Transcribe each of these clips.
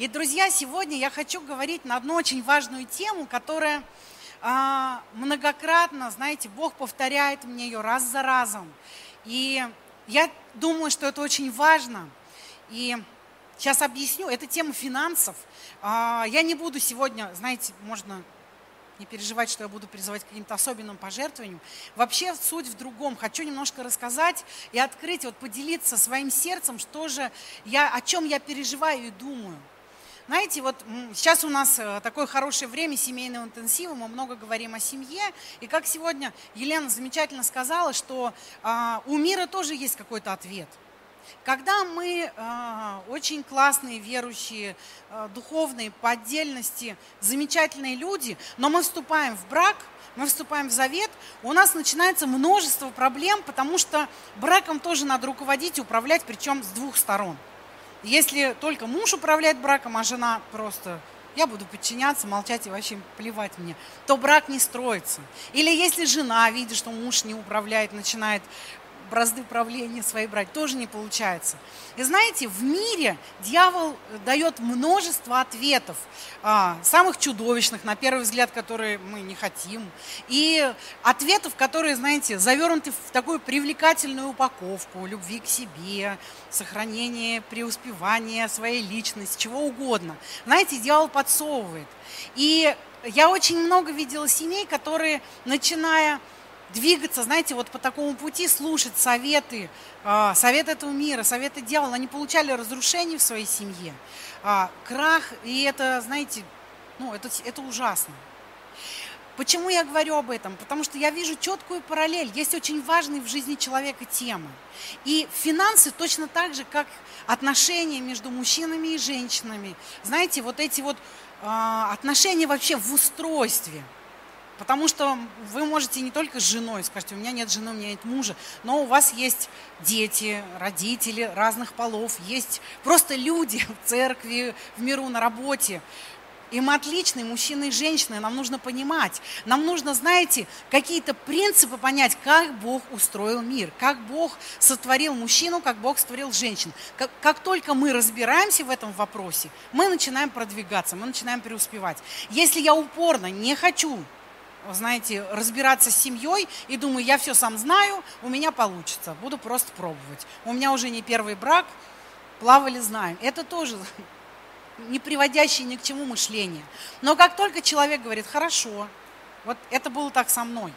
И, друзья, сегодня я хочу говорить на одну очень важную тему, которая а, многократно, знаете, Бог повторяет мне ее раз за разом. И я думаю, что это очень важно. И сейчас объясню. Это тема финансов. А, я не буду сегодня, знаете, можно не переживать, что я буду призывать к каким-то особенным пожертвованиям. Вообще суть в другом. Хочу немножко рассказать и открыть, вот поделиться своим сердцем, что же я, о чем я переживаю и думаю. Знаете, вот сейчас у нас э, такое хорошее время семейного интенсива, мы много говорим о семье. И как сегодня Елена замечательно сказала, что а, у мира тоже есть какой-то ответ – когда мы э, очень классные, верующие, э, духовные, по отдельности, замечательные люди, но мы вступаем в брак, мы вступаем в завет, у нас начинается множество проблем, потому что браком тоже надо руководить и управлять, причем с двух сторон. Если только муж управляет браком, а жена просто я буду подчиняться, молчать и вообще плевать мне, то брак не строится. Или если жена, видит, что муж не управляет, начинает бразды правления своей брать, тоже не получается. И знаете, в мире дьявол дает множество ответов, а, самых чудовищных, на первый взгляд, которые мы не хотим, и ответов, которые, знаете, завернуты в такую привлекательную упаковку, любви к себе, сохранение, преуспевание своей личности, чего угодно. Знаете, дьявол подсовывает. И я очень много видела семей, которые, начиная двигаться, знаете, вот по такому пути, слушать советы, а, советы этого мира, советы дьявола. Они получали разрушение в своей семье, а, крах, и это, знаете, ну, это, это ужасно. Почему я говорю об этом? Потому что я вижу четкую параллель. Есть очень важные в жизни человека темы. И финансы точно так же, как отношения между мужчинами и женщинами. Знаете, вот эти вот э, отношения вообще в устройстве – Потому что вы можете не только с женой, скажете, у меня нет жены, у меня нет мужа, но у вас есть дети, родители разных полов, есть просто люди в церкви, в миру, на работе. И мы отличные, мужчины и женщины, нам нужно понимать. Нам нужно, знаете, какие-то принципы понять, как Бог устроил мир, как Бог сотворил мужчину, как Бог сотворил женщин. Как, как только мы разбираемся в этом вопросе, мы начинаем продвигаться, мы начинаем преуспевать. Если я упорно не хочу знаете, разбираться с семьей и думаю, я все сам знаю, у меня получится, буду просто пробовать. У меня уже не первый брак, плавали, знаем. Это тоже не приводящее ни к чему мышление. Но как только человек говорит, хорошо, вот это было так со мной.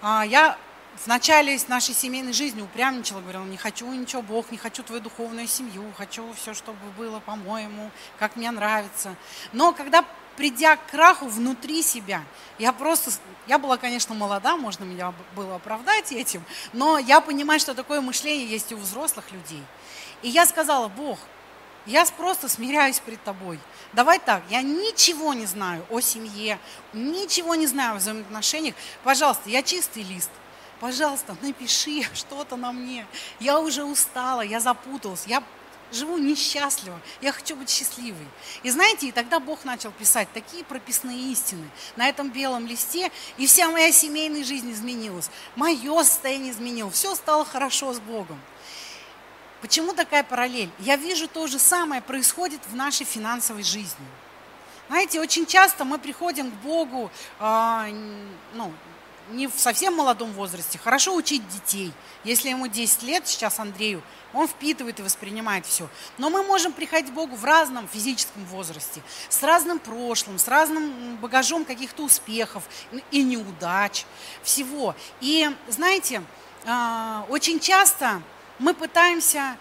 А, я в начале нашей семейной жизни упрямничала, говорила, не хочу ничего, Бог, не хочу твою духовную семью, хочу все, чтобы было по-моему, как мне нравится. Но когда придя к краху внутри себя, я просто, я была, конечно, молода, можно меня было оправдать этим, но я понимаю, что такое мышление есть у взрослых людей. И я сказала, Бог, я просто смиряюсь перед тобой. Давай так, я ничего не знаю о семье, ничего не знаю о взаимоотношениях. Пожалуйста, я чистый лист. Пожалуйста, напиши что-то на мне. Я уже устала, я запуталась, я живу несчастливо, я хочу быть счастливой. И знаете, и тогда Бог начал писать такие прописные истины на этом белом листе, и вся моя семейная жизнь изменилась, мое состояние изменилось, все стало хорошо с Богом. Почему такая параллель? Я вижу то же самое происходит в нашей финансовой жизни. Знаете, очень часто мы приходим к Богу, э, ну, не в совсем молодом возрасте, хорошо учить детей. Если ему 10 лет, сейчас Андрею, он впитывает и воспринимает все. Но мы можем приходить к Богу в разном физическом возрасте, с разным прошлым, с разным багажом каких-то успехов и неудач, всего. И знаете, а, очень часто мы пытаемся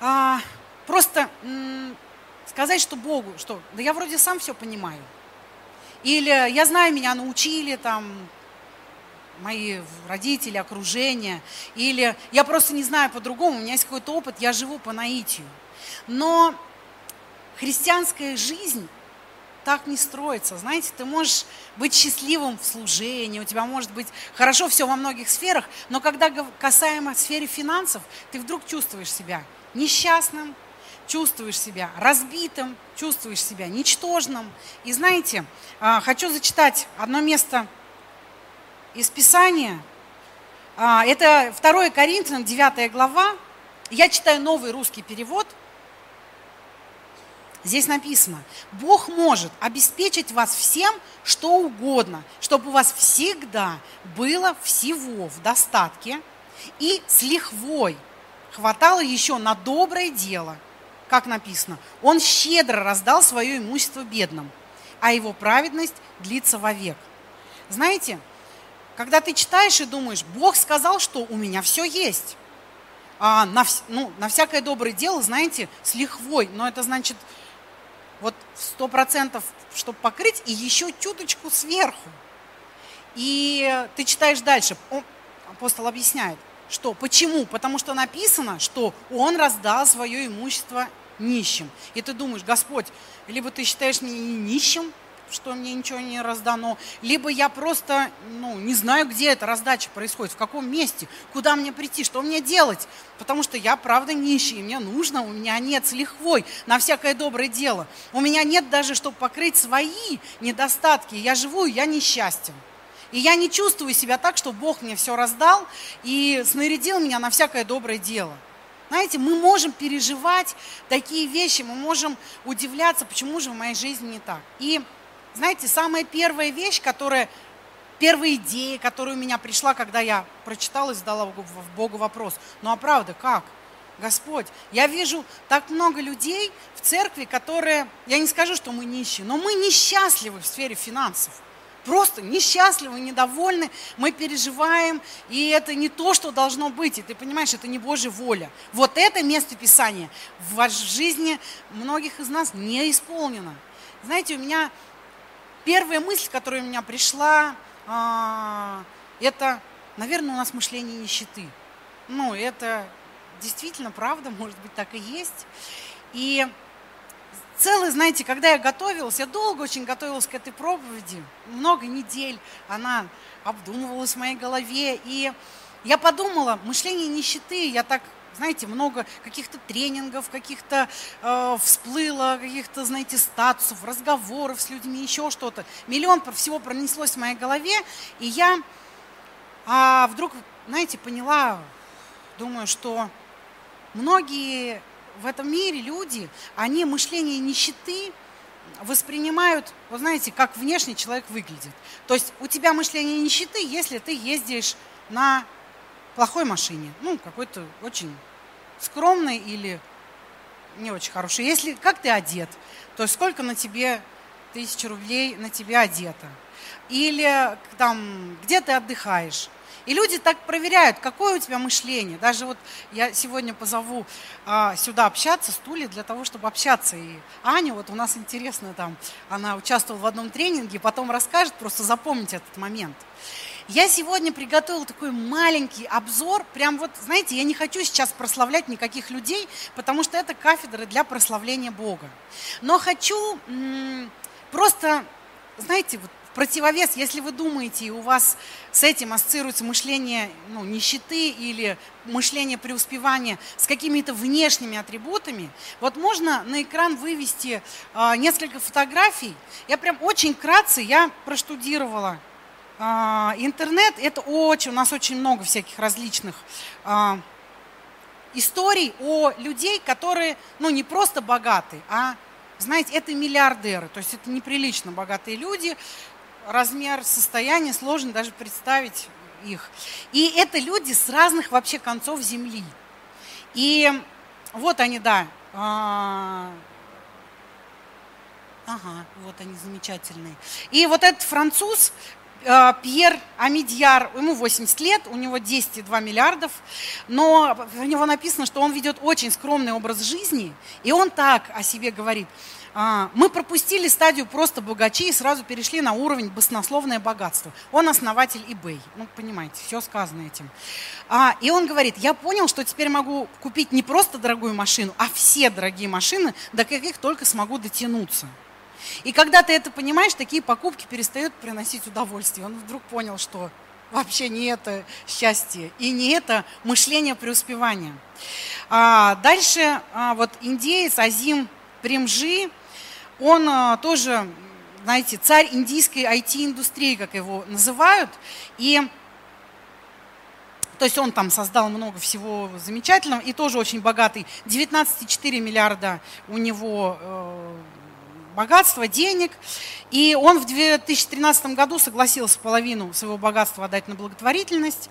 а, просто сказать, что Богу, что да я вроде сам все понимаю. Или я знаю, меня научили там мои родители, окружение, или я просто не знаю по-другому, у меня есть какой-то опыт, я живу по наитию. Но христианская жизнь так не строится. Знаете, ты можешь быть счастливым в служении, у тебя может быть хорошо все во многих сферах, но когда касаемо сферы финансов, ты вдруг чувствуешь себя несчастным, чувствуешь себя разбитым, чувствуешь себя ничтожным. И знаете, а, хочу зачитать одно место из Писания. А, это 2 Коринфянам, 9 глава. Я читаю новый русский перевод. Здесь написано, Бог может обеспечить вас всем, что угодно, чтобы у вас всегда было всего в достатке и с лихвой хватало еще на доброе дело. Как написано, Он щедро раздал свое имущество бедным, а его праведность длится вовек. Знаете, когда ты читаешь и думаешь, Бог сказал, что у меня все есть. А на, ну, на всякое доброе дело, знаете, с лихвой. Но это значит, вот сто процентов, чтобы покрыть, и еще чуточку сверху. И ты читаешь дальше, апостол объясняет, что, почему? Потому что написано, что он раздал свое имущество нищим. И ты думаешь, Господь, либо ты считаешь меня нищим, что мне ничего не раздано, либо я просто ну, не знаю, где эта раздача происходит, в каком месте, куда мне прийти, что мне делать, потому что я правда нищий, мне нужно, у меня нет с лихвой на всякое доброе дело. У меня нет даже, чтобы покрыть свои недостатки. Я живу, я несчастен. И я не чувствую себя так, что Бог мне все раздал и снарядил меня на всякое доброе дело. Знаете, мы можем переживать такие вещи, мы можем удивляться, почему же в моей жизни не так. И знаете, самая первая вещь, которая, первая идея, которая у меня пришла, когда я прочитала и задала Богу вопрос, ну а правда, как? Господь, я вижу так много людей в церкви, которые, я не скажу, что мы нищие, но мы несчастливы в сфере финансов. Просто несчастливы, недовольны, мы переживаем, и это не то, что должно быть, и ты понимаешь, это не Божья воля. Вот это место Писания в жизни многих из нас не исполнено. Знаете, у меня Первая мысль, которая у меня пришла, а, это, наверное, у нас мышление нищеты. Ну, это действительно правда, может быть, так и есть. И целый, знаете, когда я готовилась, я долго очень готовилась к этой проповеди, много недель она обдумывалась в моей голове, и я подумала, мышление нищеты, я так знаете, много каких-то тренингов, каких-то э, всплыло, каких-то, знаете, статусов, разговоров с людьми, еще что-то. Миллион всего пронеслось в моей голове, и я а, вдруг, знаете, поняла, думаю, что многие в этом мире люди, они мышление нищеты воспринимают, вы знаете, как внешний человек выглядит. То есть у тебя мышление нищеты, если ты ездишь на плохой машине, ну, какой-то очень скромный или не очень хороший. Если как ты одет, то сколько на тебе тысяч рублей на тебе одето. Или там, где ты отдыхаешь. И люди так проверяют, какое у тебя мышление. Даже вот я сегодня позову а, сюда общаться, стулья, для того, чтобы общаться. И Аня, вот у нас интересно там, она участвовала в одном тренинге, потом расскажет, просто запомните этот момент. Я сегодня приготовила такой маленький обзор. Прям вот, знаете, я не хочу сейчас прославлять никаких людей, потому что это кафедра для прославления Бога. Но хочу просто, знаете, вот противовес, если вы думаете, и у вас с этим ассоциируется мышление ну, нищеты или мышление преуспевания с какими-то внешними атрибутами, вот можно на экран вывести э, несколько фотографий. Я прям очень кратко, я проштудировала интернет это очень, у нас очень много всяких различных а, историй о людей, которые, ну, не просто богаты, а, знаете, это миллиардеры, то есть это неприлично богатые люди, размер состояния сложно даже представить их. И это люди с разных вообще концов земли. И вот они, да, а, Ага, вот они замечательные. И вот этот француз, Пьер Амидьяр, ему 80 лет, у него 10,2 миллиардов, но в него написано, что он ведет очень скромный образ жизни, и он так о себе говорит. «А, мы пропустили стадию просто богачей и сразу перешли на уровень баснословное богатство. Он основатель eBay. Ну, понимаете, все сказано этим. А, и он говорит, я понял, что теперь могу купить не просто дорогую машину, а все дорогие машины, до каких только смогу дотянуться. И когда ты это понимаешь, такие покупки перестают приносить удовольствие. Он вдруг понял, что вообще не это счастье и не это мышление преуспевания. А, дальше а, вот индеец Азим Примжи, он а, тоже, знаете, царь индийской IT-индустрии, как его называют, и то есть он там создал много всего замечательного и тоже очень богатый. 19,4 миллиарда у него э, богатства, денег. И он в 2013 году согласился половину своего богатства отдать на благотворительность.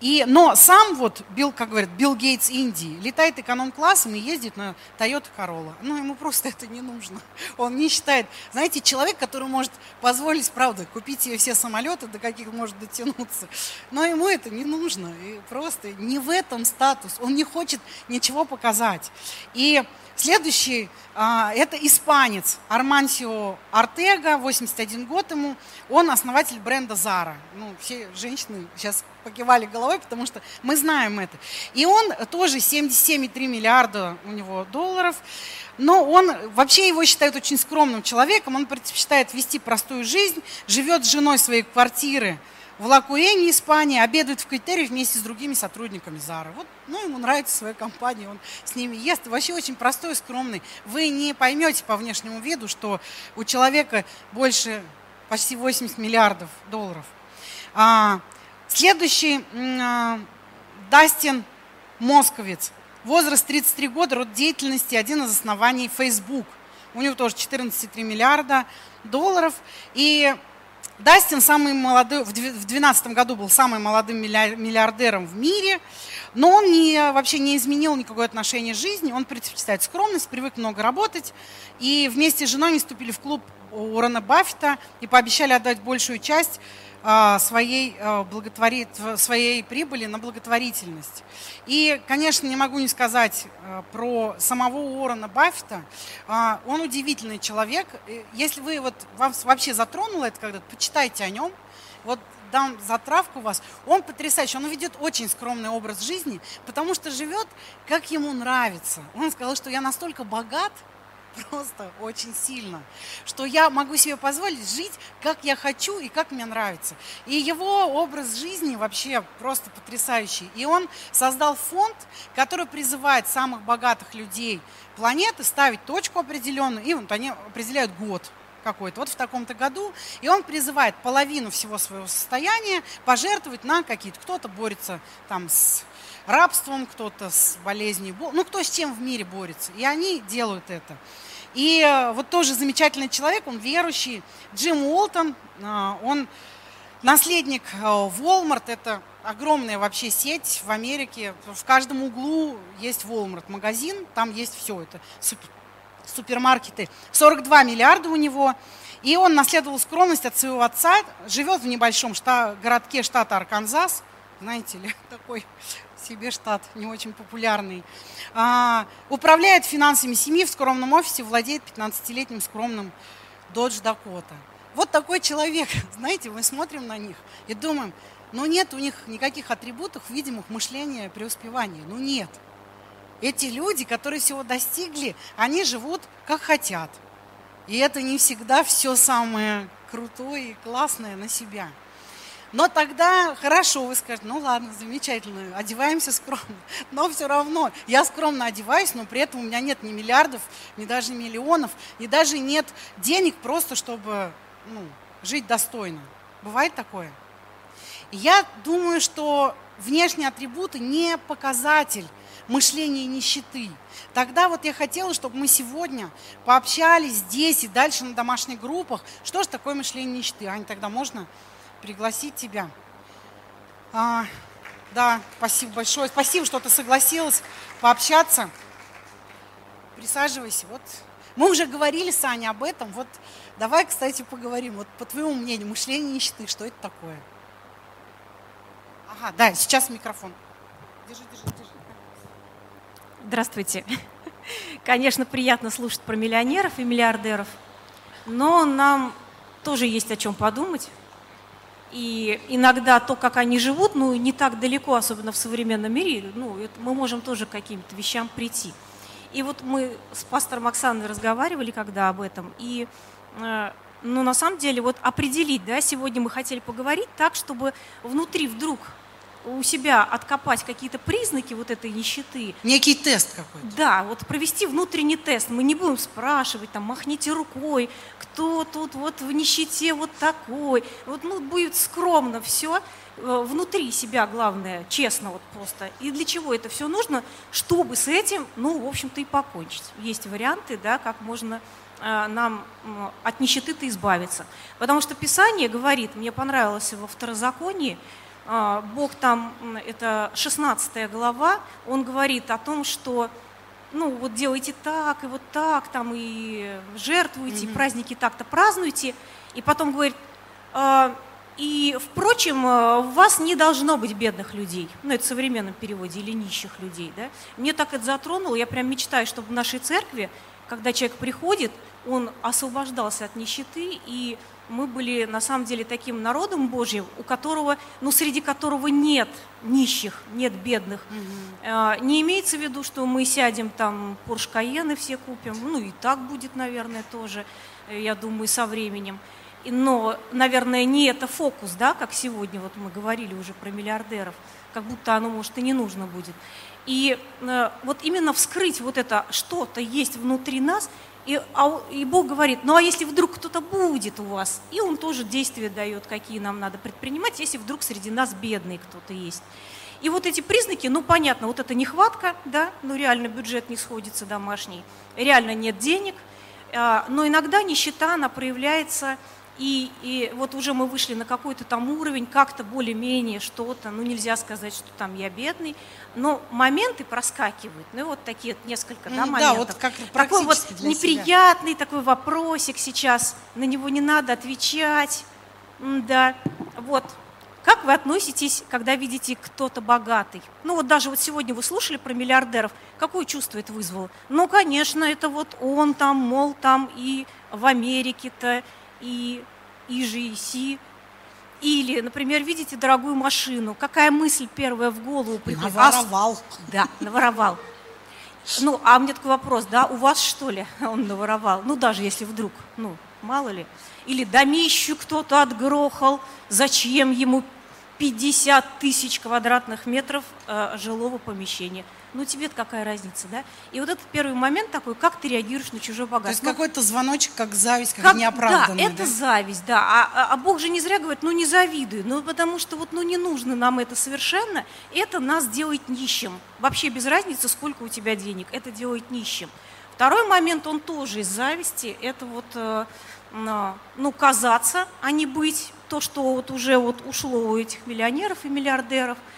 И, но сам вот, Билл, как говорят, Билл Гейтс Индии, летает эконом-классом и ездит на Toyota Corolla. Ну, ему просто это не нужно. Он не считает, знаете, человек, который может позволить, правда, купить себе все самолеты, до каких может дотянуться, но ему это не нужно. И просто не в этом статус. Он не хочет ничего показать. И Следующий а, это испанец Армансио Артега, 81 год ему. Он основатель бренда Zara. Ну, все женщины сейчас покивали головой, потому что мы знаем это. И он тоже 77,3 миллиарда у него долларов. Но он, вообще его считают очень скромным человеком, он предпочитает вести простую жизнь, живет с женой своей квартиры в Лакуэне, Испании, обедает в критерии вместе с другими сотрудниками Зары. Вот, ну, ему нравится своя компания, он с ними ест. Вообще очень простой скромный. Вы не поймете по внешнему виду, что у человека больше почти 80 миллиардов долларов. А, следующий а, Дастин Московец. Возраст 33 года, род деятельности, один из оснований Facebook. У него тоже 14,3 миллиарда долларов. И Дастин самый молодой, в 2012 году был самым молодым миллиардером в мире, но он не, вообще не изменил никакое отношение жизни, он предпочитает скромность, привык много работать, и вместе с женой они вступили в клуб Уоррена Баффета и пообещали отдать большую часть своей, а, благотвори... своей прибыли на благотворительность. И, конечно, не могу не сказать а, про самого Уоррена Баффета. Он удивительный человек. Если вы вот вам вообще затронуло это когда-то, почитайте о нем. Вот дам затравку вас. Он потрясающий, он ведет очень скромный образ жизни, потому что живет, как ему нравится. Он сказал, что я настолько богат, просто очень сильно, что я могу себе позволить жить, как я хочу и как мне нравится. И его образ жизни вообще просто потрясающий. И он создал фонд, который призывает самых богатых людей планеты ставить точку определенную, и вот они определяют год какой-то, вот в таком-то году, и он призывает половину всего своего состояния пожертвовать на какие-то, кто-то борется там с рабством, кто-то с болезнью, ну кто с чем в мире борется. И они делают это. И э, вот тоже замечательный человек, он верующий, Джим Уолтон, э, он наследник э, Walmart, это огромная вообще сеть в Америке. В каждом углу есть Walmart магазин, там есть все это, супермаркеты. 42 миллиарда у него. И он наследовал скромность от своего отца, живет в небольшом штат, городке штата Арканзас, знаете ли, такой себе штат, не очень популярный. А, управляет финансами семьи в скромном офисе, владеет 15-летним скромным Dodge Dakota. Вот такой человек, знаете, мы смотрим на них и думаем, ну нет у них никаких атрибутов видимых мышления преуспевания. Ну нет. Эти люди, которые всего достигли, они живут как хотят. И это не всегда все самое крутое и классное на себя. Но тогда хорошо, вы скажете, ну ладно, замечательно, одеваемся скромно. Но все равно я скромно одеваюсь, но при этом у меня нет ни миллиардов, ни даже миллионов, и даже нет денег просто, чтобы ну, жить достойно. Бывает такое? я думаю, что внешние атрибуты не показатель мышления нищеты. Тогда вот я хотела, чтобы мы сегодня пообщались здесь и дальше на домашних группах. Что же такое мышление нищеты? Аня, тогда можно пригласить тебя. А, да, спасибо большое. Спасибо, что ты согласилась пообщаться. Присаживайся. Вот мы уже говорили с Аней об этом. Вот давай, кстати, поговорим. Вот по твоему мнению, мышление нищеты, что это такое? Ага, да, сейчас микрофон. Держи, держи, держи. Здравствуйте. Конечно, приятно слушать про миллионеров и миллиардеров, но нам тоже есть о чем подумать. И иногда то, как они живут, ну, не так далеко, особенно в современном мире, ну, это мы можем тоже к каким-то вещам прийти. И вот мы с пастором Оксаной разговаривали когда об этом, и э, ну, на самом деле, вот определить, да, сегодня мы хотели поговорить так, чтобы внутри вдруг у себя откопать какие-то признаки вот этой нищеты. Некий тест какой-то. Да, вот провести внутренний тест. Мы не будем спрашивать, там, махните рукой, кто тут вот в нищете вот такой. Вот, ну, будет скромно все э, внутри себя, главное, честно вот просто. И для чего это все нужно? Чтобы с этим, ну, в общем-то, и покончить. Есть варианты, да, как можно э, нам от нищеты-то избавиться. Потому что Писание говорит, мне понравилось во второзаконии, Бог там, это 16 глава, он говорит о том, что ну вот делайте так и вот так, там и жертвуйте, mm-hmm. и праздники так-то празднуйте, и потом говорит, э, и, впрочем, у вас не должно быть бедных людей. Ну, это в современном переводе, или нищих людей. Да? Мне так это затронуло, я прям мечтаю, чтобы в нашей церкви, когда человек приходит, он освобождался от нищеты, и мы были на самом деле таким народом Божьим, у которого, ну, среди которого нет нищих, нет бедных. Mm-hmm. Не имеется в виду, что мы сядем там, Порш Каены все купим, ну и так будет, наверное, тоже, э, я думаю, со временем но, наверное, не это фокус, да, как сегодня вот мы говорили уже про миллиардеров, как будто оно, может, и не нужно будет. И э, вот именно вскрыть вот это что-то есть внутри нас, и, а, и Бог говорит, ну а если вдруг кто-то будет у вас, и Он тоже действия дает, какие нам надо предпринимать, если вдруг среди нас бедный кто-то есть. И вот эти признаки, ну понятно, вот это нехватка, да, ну реально бюджет не сходится домашний, реально нет денег, э, но иногда нищета, она проявляется и, и вот уже мы вышли на какой-то там уровень, как-то более-менее что-то, ну нельзя сказать, что там я бедный, но моменты проскакивают, ну вот такие вот несколько да, моментов. Да, вот как Такой вот неприятный себя. такой вопросик сейчас, на него не надо отвечать, да, вот. Как вы относитесь, когда видите кто-то богатый? Ну вот даже вот сегодня вы слушали про миллиардеров, какое чувство это вызвало? Ну, конечно, это вот он там, мол, там и в Америке-то, и иже и си. Или, например, видите дорогую машину, какая мысль первая в голову приходит? Наворовал. Да, наворовал. Ну, а мне такой вопрос, да, у вас что ли он наворовал? Ну, даже если вдруг, ну, мало ли. Или домищу кто-то отгрохал, зачем ему 50 тысяч квадратных метров э, жилого помещения? Ну тебе-то какая разница, да? И вот этот первый момент такой, как ты реагируешь на чужой богатство. То есть ну, какой-то звоночек, как зависть, как, как неоправданный. Да, это да? зависть, да. А, а, а Бог же не зря говорит, ну не завидуй, ну потому что вот ну не нужно нам это совершенно, это нас делает нищим. Вообще без разницы, сколько у тебя денег, это делает нищим. Второй момент, он тоже из зависти, это вот, э, ну, казаться, а не быть, то, что вот уже вот ушло у этих миллионеров и миллиардеров –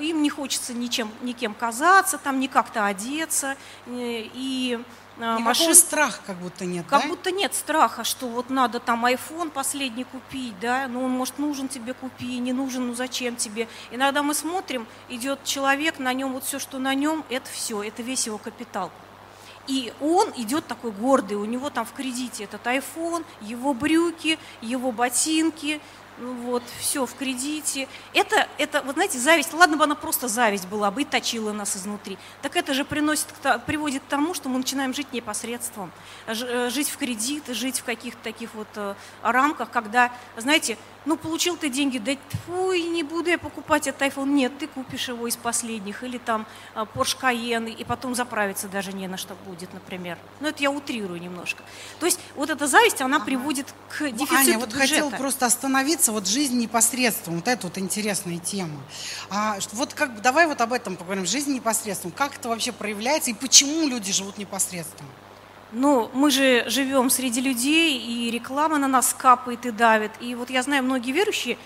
им не хочется ничем, никем казаться, там, не как-то одеться. Э, и а, Никакого машин... страха как будто нет, Как да? будто нет страха, что вот надо там iPhone последний купить, да, ну он, может, нужен тебе купи, не нужен, ну зачем тебе. Иногда мы смотрим, идет человек, на нем вот все, что на нем, это все, это весь его капитал. И он идет такой гордый, у него там в кредите этот iPhone, его брюки, его ботинки, вот, все в кредите. Это, это, вот знаете, зависть, ладно бы она просто зависть была бы и точила нас изнутри, так это же приносит, приводит к тому, что мы начинаем жить непосредством, э, жить в кредит, жить в каких-то таких вот э, рамках, когда, знаете, ну, получил ты деньги, да фуй, не буду я покупать этот iPhone. Нет, ты купишь его из последних, или там а, Porsche Cayenne, и потом заправиться даже не на что будет, например. Ну, это я утрирую немножко. То есть вот эта зависть, она ага. приводит к ну, дефициту Аня, вот бюджета. хотела просто остановиться, вот жизнь непосредственно, вот это вот интересная тема. А, вот как, давай вот об этом поговорим, жизнь непосредственно, как это вообще проявляется, и почему люди живут непосредственно? Но мы же живем среди людей, и реклама на нас капает и давит. И вот я знаю многие верующие,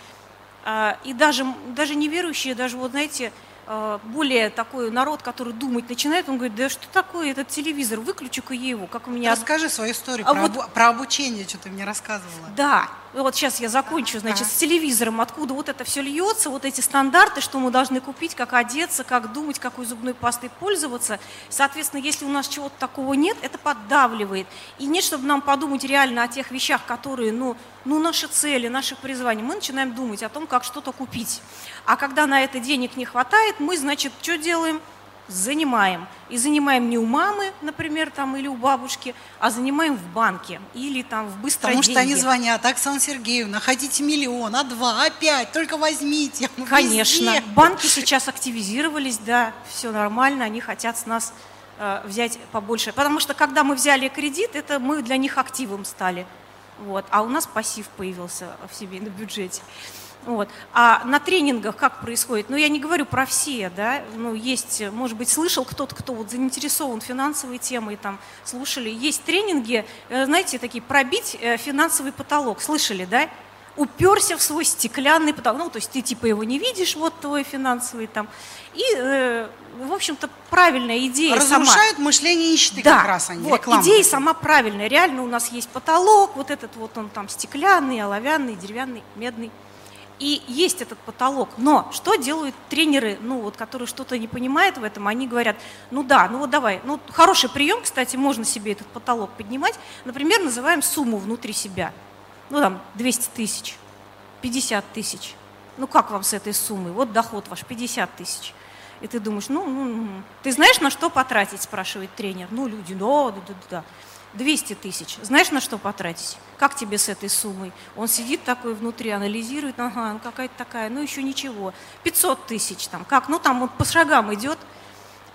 а, и даже, даже неверующие, даже вот знаете, а, более такой народ, который думать начинает, он говорит, да что такое этот телевизор, выключу-ка я его, как у меня... Расскажи свою историю а про, вот... обу... про обучение, что ты мне рассказывала. Да, вот сейчас я закончу, значит, с телевизором, откуда вот это все льется, вот эти стандарты, что мы должны купить, как одеться, как думать, какой зубной пастой пользоваться. Соответственно, если у нас чего-то такого нет, это поддавливает. И нет, чтобы нам подумать реально о тех вещах, которые, ну, ну наши цели, наши призвания, мы начинаем думать о том, как что-то купить. А когда на это денег не хватает, мы, значит, что делаем? Занимаем. И занимаем не у мамы, например, там, или у бабушки, а занимаем в банке или там в быстро Потому что они звонят, Оксана Сергеевна, хотите миллион, а два, а пять, только возьмите. Конечно, везде. банки сейчас активизировались, да, все нормально, они хотят с нас э, взять побольше. Потому что когда мы взяли кредит, это мы для них активом стали. Вот, а у нас пассив появился в семейном бюджете. Вот. А на тренингах как происходит? Ну, я не говорю про все, да, ну, есть, может быть, слышал кто-то, кто вот заинтересован финансовой темой, там, слушали. Есть тренинги, э, знаете, такие, пробить э, финансовый потолок, слышали, да? Уперся в свой стеклянный потолок, ну, то есть ты типа его не видишь, вот твой финансовый там. И, э, в общем-то, правильная идея Разрушают сама. мышление нищеты да, как раз они, вот, идея сама правильная. Реально у нас есть потолок, вот этот вот он там стеклянный, оловянный, деревянный, медный. И есть этот потолок. Но что делают тренеры, ну вот, которые что-то не понимают в этом, они говорят, ну да, ну вот давай, ну хороший прием, кстати, можно себе этот потолок поднимать. Например, называем сумму внутри себя. Ну там 200 тысяч, 50 тысяч. Ну как вам с этой суммой? Вот доход ваш 50 тысяч. И ты думаешь, ну, ну, ну, ты знаешь, на что потратить, спрашивает тренер. Ну, люди, да, да, да, да. 200 тысяч. Знаешь, на что потратить? Как тебе с этой суммой? Он сидит такой внутри, анализирует, ага, ну какая-то такая, ну еще ничего. 500 тысяч там, как? Ну там вот по шагам идет.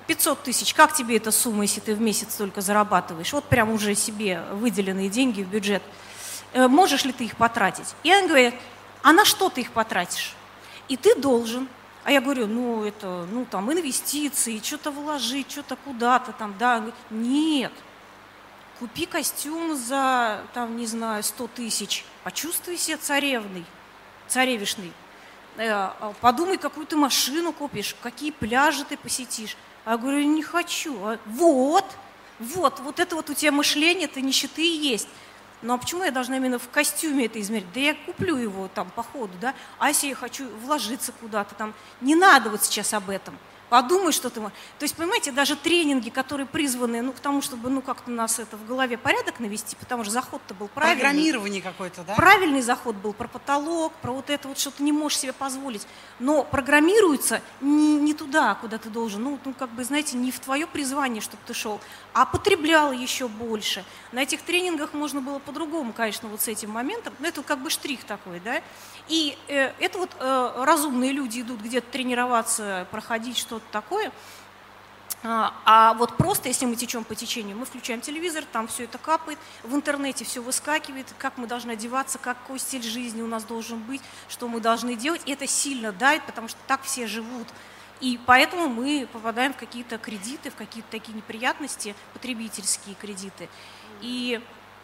500 тысяч, как тебе эта сумма, если ты в месяц только зарабатываешь? Вот прям уже себе выделенные деньги в бюджет. Э, можешь ли ты их потратить? И он говорит, а на что ты их потратишь? И ты должен а я говорю, ну это, ну там инвестиции, что-то вложить, что-то куда-то там, да. Нет, купи костюм за, там, не знаю, 100 тысяч, почувствуй себя царевной, царевишной. Э, а подумай, какую ты машину купишь, какие пляжи ты посетишь. А я говорю, не хочу. А, вот, вот, вот это вот у тебя мышление, это нищеты и есть. Ну а почему я должна именно в костюме это измерить? Да я куплю его там по ходу, да? А если я хочу вложиться куда-то там? Не надо вот сейчас об этом подумай, что ты... То есть, понимаете, даже тренинги, которые призваны, ну, к тому, чтобы, ну, как-то нас это в голове порядок навести, потому что заход-то был правильный. Программирование какое-то, да? Правильный заход был про потолок, про вот это вот, что ты не можешь себе позволить. Но программируется не, не туда, куда ты должен. Ну, ну, как бы, знаете, не в твое призвание, чтобы ты шел, а потреблял еще больше. На этих тренингах можно было по-другому, конечно, вот с этим моментом. Но это как бы штрих такой, да? И э, это вот э, разумные люди идут где-то тренироваться, проходить что-то такое. А, а вот просто, если мы течем по течению, мы включаем телевизор, там все это капает, в интернете все выскакивает, как мы должны одеваться, какой стиль жизни у нас должен быть, что мы должны делать. И это сильно давит, потому что так все живут. И поэтому мы попадаем в какие-то кредиты, в какие-то такие неприятности, потребительские кредиты. И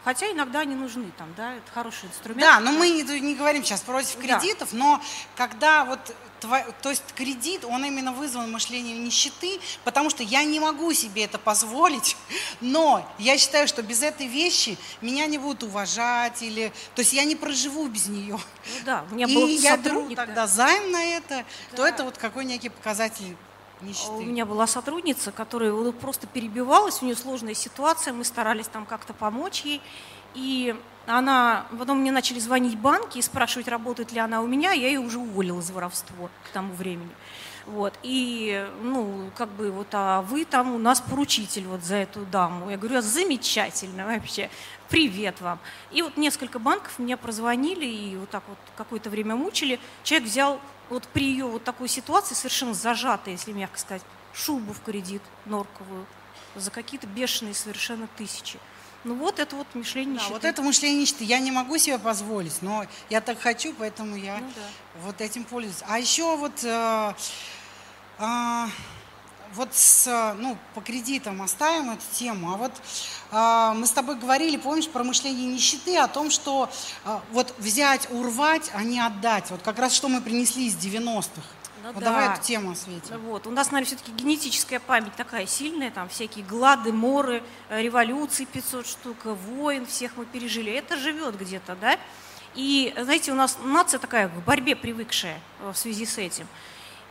Хотя иногда они нужны, там, да, это хороший инструмент. Да, но мы не, не говорим сейчас против кредитов, да. но когда вот, то есть кредит, он именно вызван мышлением нищеты, потому что я не могу себе это позволить, но я считаю, что без этой вещи меня не будут уважать, или, то есть я не проживу без нее. Ну да, у меня И был я беру тогда займ на это, да. то это вот какой некий показатель Нищеты. У меня была сотрудница, которая просто перебивалась, у нее сложная ситуация, мы старались там как-то помочь ей. И она, потом мне начали звонить банки и спрашивать, работает ли она у меня, я ее уже уволила за воровство к тому времени. Вот, и, ну, как бы, вот, а вы там у нас поручитель вот за эту даму. Я говорю, замечательно вообще, привет вам. И вот несколько банков меня прозвонили и вот так вот какое-то время мучили. Человек взял вот при ее вот такой ситуации, совершенно зажатой, если мягко сказать, шубу в кредит норковую за какие-то бешеные совершенно тысячи. Ну вот это вот мышление нищеты. Да, вот это мышление нищеты. Я не могу себе позволить, но я так хочу, поэтому я ну, да. вот этим пользуюсь. А еще вот э, э, вот с, ну, по кредитам оставим эту тему, а вот э, мы с тобой говорили, помнишь, про мышление нищеты, о том, что э, вот взять, урвать, а не отдать. Вот как раз что мы принесли из 90-х. Ну, вот да. Давай эту тему осветим. Вот. У нас, наверное, все-таки генетическая память такая сильная, там всякие глады, моры, э, революции 500 штук, войн, всех мы пережили. Это живет где-то, да? И, знаете, у нас нация такая в борьбе привыкшая э, в связи с этим.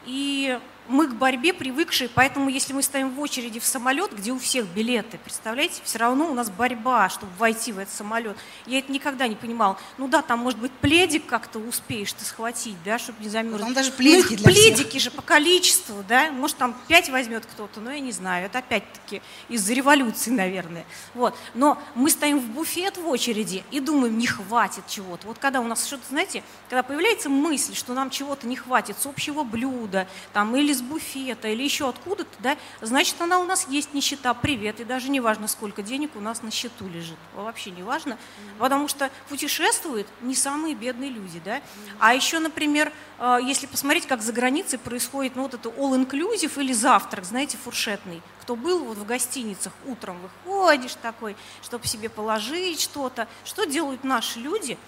И мы к борьбе привыкшие, поэтому если мы стоим в очереди в самолет, где у всех билеты, представляете, все равно у нас борьба, чтобы войти в этот самолет. Я это никогда не понимала. Ну да, там, может быть, пледик как-то успеешь ты схватить, да, чтобы не замерзнуть. Там даже пледики ну, для пледики всех. же по количеству, да, может, там пять возьмет кто-то, но я не знаю, это опять-таки из-за революции, наверное. Вот. Но мы стоим в буфет в очереди и думаем, не хватит чего-то. Вот когда у нас что-то, знаете, когда появляется мысль, что нам чего-то не хватит с общего блюда, там, или из буфета или еще откуда-то, да, значит, она у нас есть нищета, привет, и даже не важно, сколько денег у нас на счету лежит, вообще не важно, mm-hmm. потому что путешествуют не самые бедные люди, да, mm-hmm. а еще, например, э, если посмотреть, как за границей происходит, ну, вот это all-inclusive или завтрак, знаете, фуршетный, кто был вот в гостиницах, утром выходишь такой, чтобы себе положить что-то, что делают наши люди,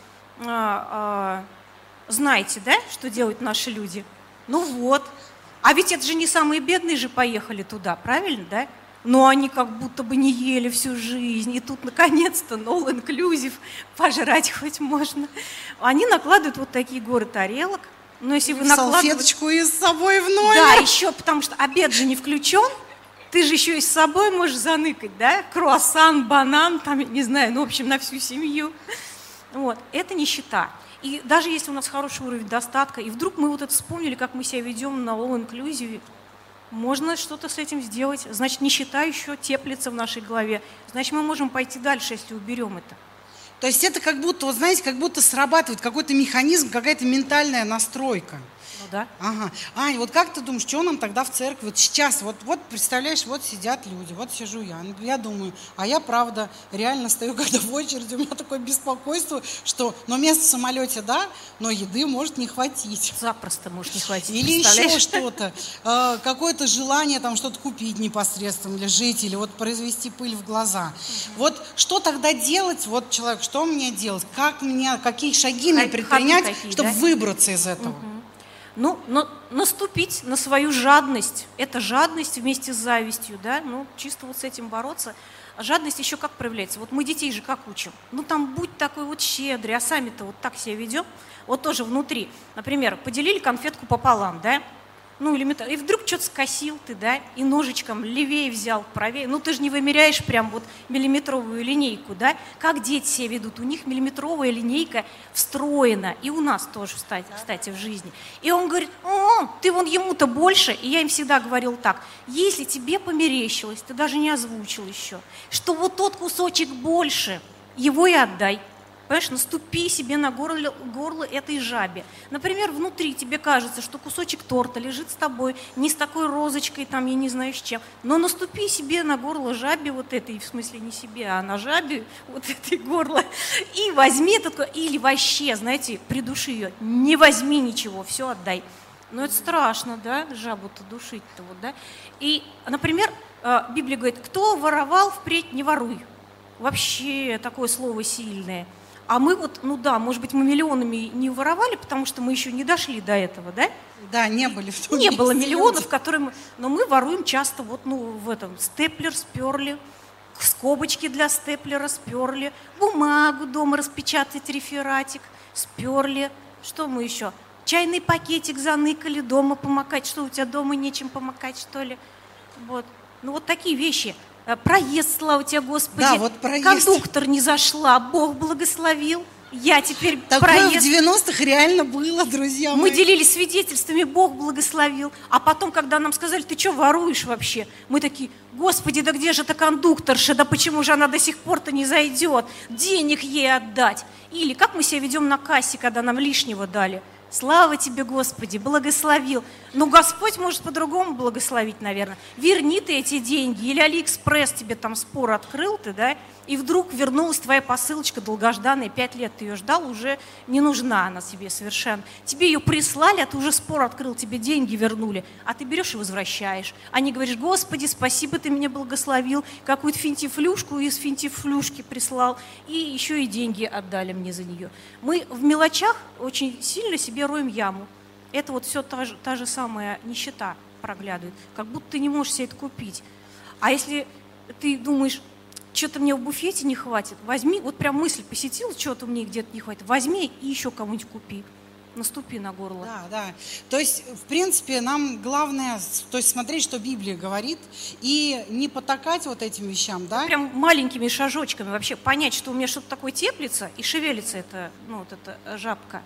а, а, знаете, да, что делают наши люди? Ну вот. А ведь это же не самые бедные же поехали туда, правильно, да? Но они как будто бы не ели всю жизнь, и тут наконец-то no inclusive, пожрать хоть можно. Они накладывают вот такие горы тарелок, но если вы накладываете... Салфеточку и с собой в номер. Да, еще потому что обед же не включен, ты же еще и с собой можешь заныкать, да? Круассан, банан, там, не знаю, ну, в общем, на всю семью. Вот, это нищета. И даже если у нас хороший уровень достатка, и вдруг мы вот это вспомнили, как мы себя ведем на all inclusive, можно что-то с этим сделать. Значит, нищета еще теплится в нашей голове. Значит, мы можем пойти дальше, если уберем это. То есть это как будто, вот знаете, как будто срабатывает какой-то механизм, какая-то ментальная настройка да. Ага. Аня, вот как ты думаешь, что нам тогда в церкви? Вот сейчас, вот, вот представляешь, вот сидят люди, вот сижу я. Я думаю, а я, правда, реально стою когда в очереди, у меня такое беспокойство, что, ну, место в самолете, да, но еды может не хватить. Запросто может не хватить. Или еще что-то. Э, какое-то желание там что-то купить непосредственно, или жить, или вот произвести пыль в глаза. Угу. Вот что тогда делать, вот человек, что мне делать? Как мне, какие шаги мне предпринять, какие, чтобы да? выбраться из этого? Угу. Ну, но наступить на свою жадность, это жадность вместе с завистью, да, ну, чисто вот с этим бороться. А жадность еще как проявляется? Вот мы детей же как учим? Ну, там будь такой вот щедрый, а сами-то вот так себя ведем. Вот тоже внутри. Например, поделили конфетку пополам, да, ну, элементарно. И вдруг что-то скосил ты, да, и ножичком левее взял, правее. Ну, ты же не вымеряешь прям вот миллиметровую линейку, да. Как дети себя ведут? У них миллиметровая линейка встроена. И у нас тоже, кстати, кстати в жизни. И он говорит, о, ты вон ему-то больше. И я им всегда говорил так, если тебе померещилось, ты даже не озвучил еще, что вот тот кусочек больше, его и отдай. Понимаешь, наступи себе на горло, горло этой жабе. Например, внутри тебе кажется, что кусочек торта лежит с тобой, не с такой розочкой, там, я не знаю с чем, но наступи себе на горло жабе вот этой, в смысле не себе, а на жабе вот этой горло, и возьми это, или вообще, знаете, придуши ее, не возьми ничего, все отдай. Но это страшно, да, жабу-то душить-то вот, да. И, например, э, Библия говорит, кто воровал, впредь не воруй. Вообще такое слово сильное – а мы вот, ну да, может быть, мы миллионами не воровали, потому что мы еще не дошли до этого, да? Да, не были в том Не было миллионов, люди. которые мы... Но мы воруем часто вот, ну, в этом, степлер сперли, скобочки для степлера сперли, бумагу дома распечатать, рефератик, сперли. Что мы еще? Чайный пакетик заныкали, дома помакать. Что, у тебя дома нечем помакать, что ли? Вот. Ну, вот такие вещи – проезд, слава тебе, Господи. Да, вот проезд. Кондуктор не зашла, Бог благословил. Я теперь Такое проезд... в 90-х реально было, друзья мои. Мы делились свидетельствами, Бог благословил. А потом, когда нам сказали, ты что воруешь вообще? Мы такие, Господи, да где же эта кондукторша? Да почему же она до сих пор-то не зайдет? Денег ей отдать. Или как мы себя ведем на кассе, когда нам лишнего дали? Слава тебе, Господи, благословил. Но Господь может по-другому благословить, наверное. Верни ты эти деньги. Или Алиэкспресс тебе там спор открыл ты, да, и вдруг вернулась твоя посылочка долгожданная, пять лет ты ее ждал, уже не нужна она тебе совершенно. Тебе ее прислали, а ты уже спор открыл, тебе деньги вернули, а ты берешь и возвращаешь. А не говоришь, Господи, спасибо, ты меня благословил, какую-то финтифлюшку из финтифлюшки прислал, и еще и деньги отдали мне за нее. Мы в мелочах очень сильно себе роем яму. Это вот все та же, та же самая нищета проглядывает, как будто ты не можешь себе это купить. А если ты думаешь, что-то мне в буфете не хватит, возьми, вот прям мысль посетила, что-то мне где-то не хватит, возьми и еще кому-нибудь купи наступи на горло. Да, да. То есть, в принципе, нам главное, то есть смотреть, что Библия говорит, и не потакать вот этим вещам, да? Прям маленькими шажочками вообще понять, что у меня что-то такое теплится и шевелится это, ну, вот эта жабка.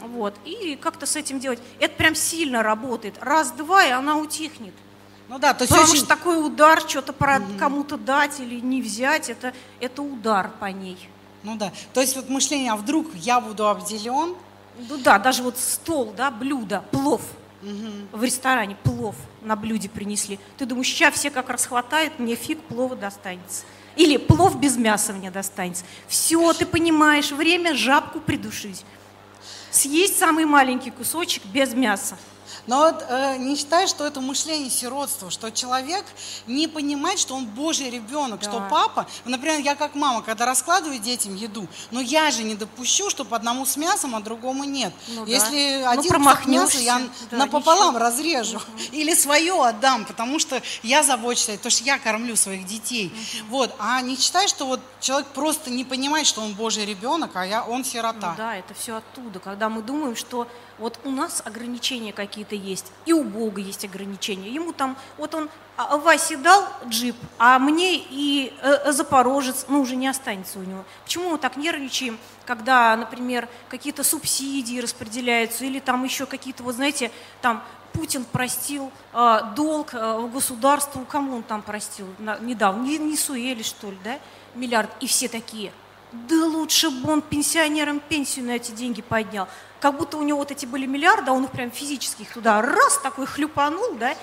Вот. И как-то с этим делать. Это прям сильно работает. Раз-два, и она утихнет. Ну да, то есть Потому очень... что такой удар, что-то mm-hmm. кому-то дать или не взять, это, это удар по ней. Ну да, то есть вот мышление, а вдруг я буду обделен? Ну да, даже вот стол, да, блюдо, плов. в ресторане плов на блюде принесли. Ты думаешь, сейчас все как расхватают, мне фиг плова достанется. Или плов без мяса мне достанется. Все, ты понимаешь, время жабку придушить. Съесть самый маленький кусочек без мяса. Но вот э, не считаешь, что это мышление сиротства, что человек не понимает, что он Божий ребенок, да. что папа, например, я как мама, когда раскладываю детям еду, но я же не допущу, чтобы одному с мясом, а другому нет. Ну, Если да. один ну, мясо, я да, напополам ничего. разрежу. Угу. Или свое отдам, потому что я забочусь, потому что я кормлю своих детей. Угу. Вот. А не считаешь, что вот человек просто не понимает, что он Божий ребенок, а я, он сирота. Ну, да, это все оттуда, когда мы думаем, что вот у нас ограничения какие-то есть, и у Бога есть ограничения. Ему там, вот он а, а Васе дал джип, а мне и э, Запорожец, ну, уже не останется у него. Почему мы так нервничаем, когда, например, какие-то субсидии распределяются, или там еще какие-то, вот знаете, там Путин простил э, долг э, государству, кому он там простил на, недавно, не, не Суэли, что ли, да, миллиард, и все такие, да лучше бы он пенсионерам пенсию на эти деньги поднял как будто у него вот эти были миллиарды, а он их прям физически их туда раз такой хлюпанул, да,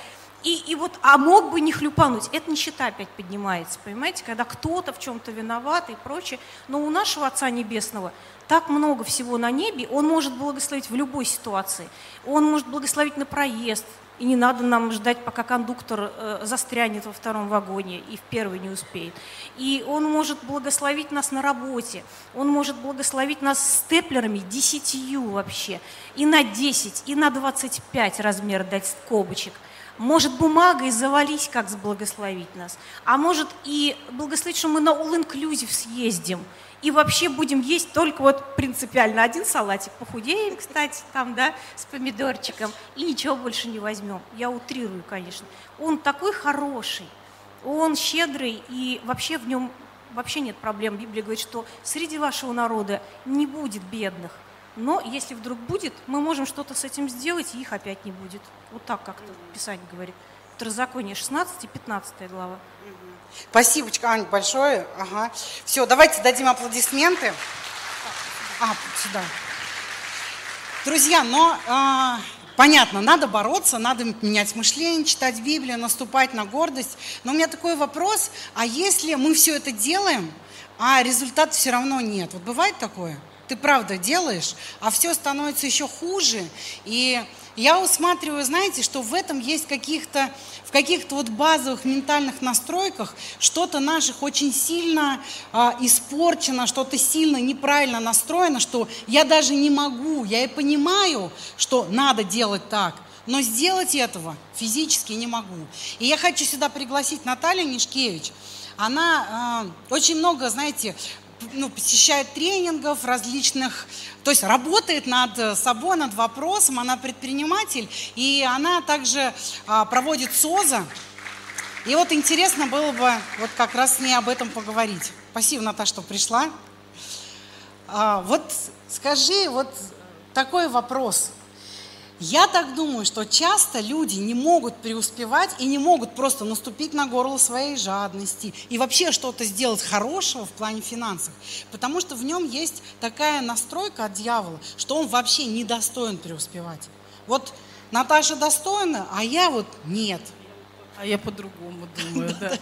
и, и вот, а мог бы не хлюпануть. Это нищета опять поднимается, понимаете, когда кто-то в чем-то виноват и прочее. Но у нашего Отца Небесного так много всего на небе, Он может благословить в любой ситуации. Он может благословить на проезд, и не надо нам ждать, пока кондуктор э, застрянет во втором вагоне и в первый не успеет. И он может благословить нас на работе, он может благословить нас степлерами десятью вообще, и на 10, и на 25 размер дать скобочек. Может бумагой завались, как сблагословить нас. А может и благословить, что мы на all-inclusive съездим – и вообще будем есть только вот принципиально один салатик, похудеем, кстати, там, да, с помидорчиком, и ничего больше не возьмем. Я утрирую, конечно. Он такой хороший, он щедрый, и вообще в нем вообще нет проблем. Библия говорит, что среди вашего народа не будет бедных. Но если вдруг будет, мы можем что-то с этим сделать, и их опять не будет. Вот так как-то Писание говорит. Второзаконие 16 и 15 глава. Спасибо, Ань, большое. Ага. Все, давайте дадим аплодисменты. А, сюда. Друзья, но э, понятно, надо бороться, надо менять мышление, читать Библию, наступать на гордость. Но у меня такой вопрос, а если мы все это делаем, а результата все равно нет? Вот бывает такое? Ты правда делаешь, а все становится еще хуже, и я усматриваю, знаете, что в этом есть каких-то, в каких-то вот базовых ментальных настройках что-то наших очень сильно а, испорчено, что-то сильно неправильно настроено, что я даже не могу, я и понимаю, что надо делать так, но сделать этого физически не могу. И я хочу сюда пригласить Наталью Мишкевич. Она э, очень много, знаете, ну, посещает тренингов различных, то есть работает над собой, над вопросом, она предприниматель, и она также а, проводит СОЗа. И вот интересно было бы вот как раз с ней об этом поговорить. Спасибо, Наташа, что пришла. А, вот скажи, вот такой вопрос – я так думаю, что часто люди не могут преуспевать и не могут просто наступить на горло своей жадности и вообще что-то сделать хорошего в плане финансов, потому что в нем есть такая настройка от дьявола, что он вообще не достоин преуспевать. Вот Наташа достойна, а я вот нет. А я по-другому думаю, да.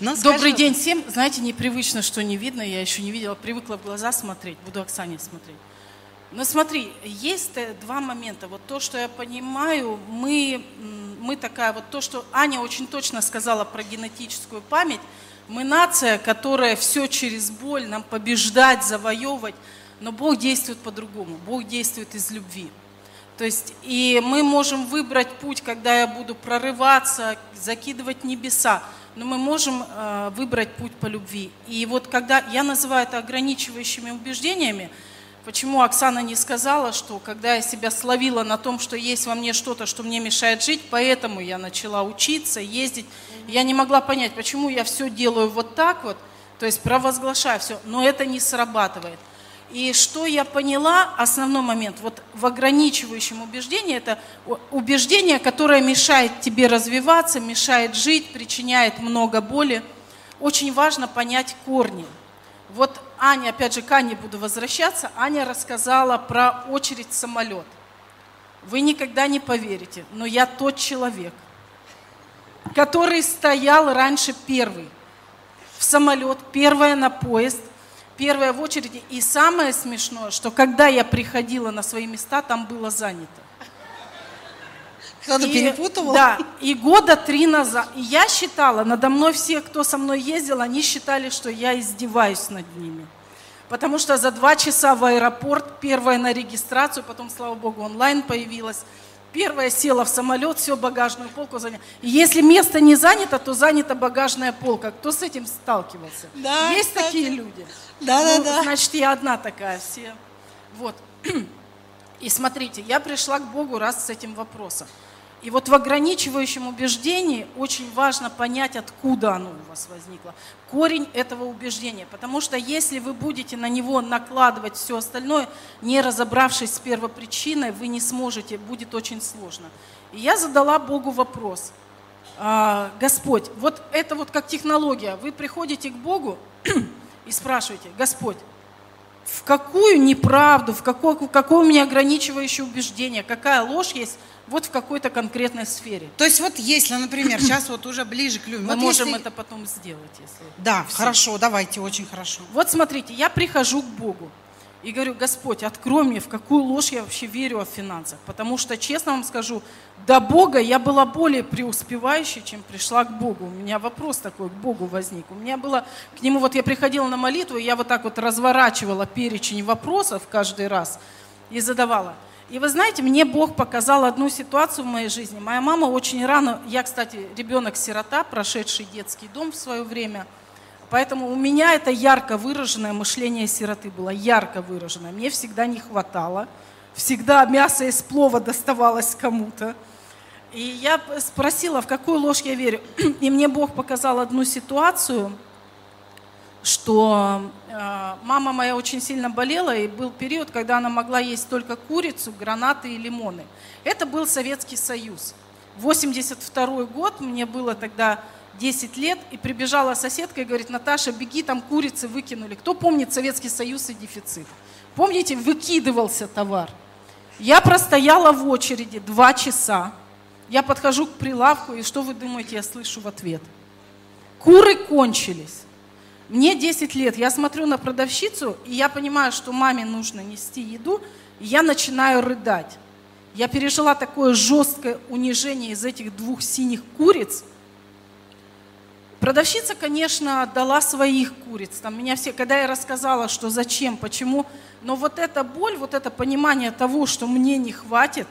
Ну, Добрый день всем. Знаете, непривычно, что не видно. Я еще не видела, привыкла в глаза смотреть. Буду Оксане смотреть. Ну смотри, есть два момента. Вот то, что я понимаю, мы, мы такая, вот то, что Аня очень точно сказала про генетическую память, мы нация, которая все через боль, нам побеждать, завоевывать, но Бог действует по-другому, Бог действует из любви. То есть, и мы можем выбрать путь, когда я буду прорываться, закидывать небеса, но мы можем э, выбрать путь по любви. И вот когда я называю это ограничивающими убеждениями, Почему Оксана не сказала, что когда я себя словила на том, что есть во мне что-то, что мне мешает жить, поэтому я начала учиться, ездить. Я не могла понять, почему я все делаю вот так вот, то есть провозглашаю все, но это не срабатывает. И что я поняла, основной момент, вот в ограничивающем убеждении, это убеждение, которое мешает тебе развиваться, мешает жить, причиняет много боли. Очень важно понять корни. Вот Аня, опять же, к Ане буду возвращаться, Аня рассказала про очередь самолет. Вы никогда не поверите, но я тот человек, который стоял раньше первый в самолет, первая на поезд, первая в очереди. И самое смешное, что когда я приходила на свои места, там было занято. Кто-то перепутывал? Да, и года три назад. И я считала, надо мной все, кто со мной ездил, они считали, что я издеваюсь над ними. Потому что за два часа в аэропорт, первая на регистрацию, потом, слава богу, онлайн появилась. Первая села в самолет, все, багажную полку заняла. И если место не занято, то занята багажная полка. Кто с этим сталкивался? Да, Есть кстати. такие люди? Да, Ну, да, да. Значит, я одна такая, все. Вот. И смотрите, я пришла к Богу раз с этим вопросом. И вот в ограничивающем убеждении очень важно понять, откуда оно у вас возникло. Корень этого убеждения. Потому что если вы будете на него накладывать все остальное, не разобравшись с первопричиной, вы не сможете, будет очень сложно. И я задала Богу вопрос. «А, Господь, вот это вот как технология. Вы приходите к Богу и спрашиваете, Господь, в какую неправду, в какое, в какое у меня ограничивающее убеждение, какая ложь есть вот в какой-то конкретной сфере. То есть вот если, например, сейчас вот уже ближе к людям. Мы вот можем если- это потом сделать, если... Да, Всё. хорошо, давайте, очень хорошо. Вот смотрите, я прихожу к Богу и говорю, Господь, открой мне, в какую ложь я вообще верю о финансах. Потому что, честно вам скажу, до Бога я была более преуспевающей, чем пришла к Богу. У меня вопрос такой к Богу возник. У меня было к Нему, вот я приходила на молитву, и я вот так вот разворачивала перечень вопросов каждый раз и задавала. И вы знаете, мне Бог показал одну ситуацию в моей жизни. Моя мама очень рано, я, кстати, ребенок-сирота, прошедший детский дом в свое время – Поэтому у меня это ярко выраженное мышление сироты было, ярко выраженное. Мне всегда не хватало, всегда мясо из плова доставалось кому-то. И я спросила, в какую ложь я верю. И мне Бог показал одну ситуацию, что э, мама моя очень сильно болела, и был период, когда она могла есть только курицу, гранаты и лимоны. Это был Советский Союз. 82 год, мне было тогда 10 лет, и прибежала соседка и говорит, Наташа, беги, там курицы выкинули. Кто помнит Советский Союз и дефицит? Помните, выкидывался товар. Я простояла в очереди два часа. Я подхожу к прилавку, и что вы думаете, я слышу в ответ? Куры кончились. Мне 10 лет, я смотрю на продавщицу, и я понимаю, что маме нужно нести еду, и я начинаю рыдать. Я пережила такое жесткое унижение из этих двух синих куриц. Продавщица, конечно, дала своих куриц. Там меня все, когда я рассказала, что зачем, почему, но вот эта боль, вот это понимание того, что мне не хватит,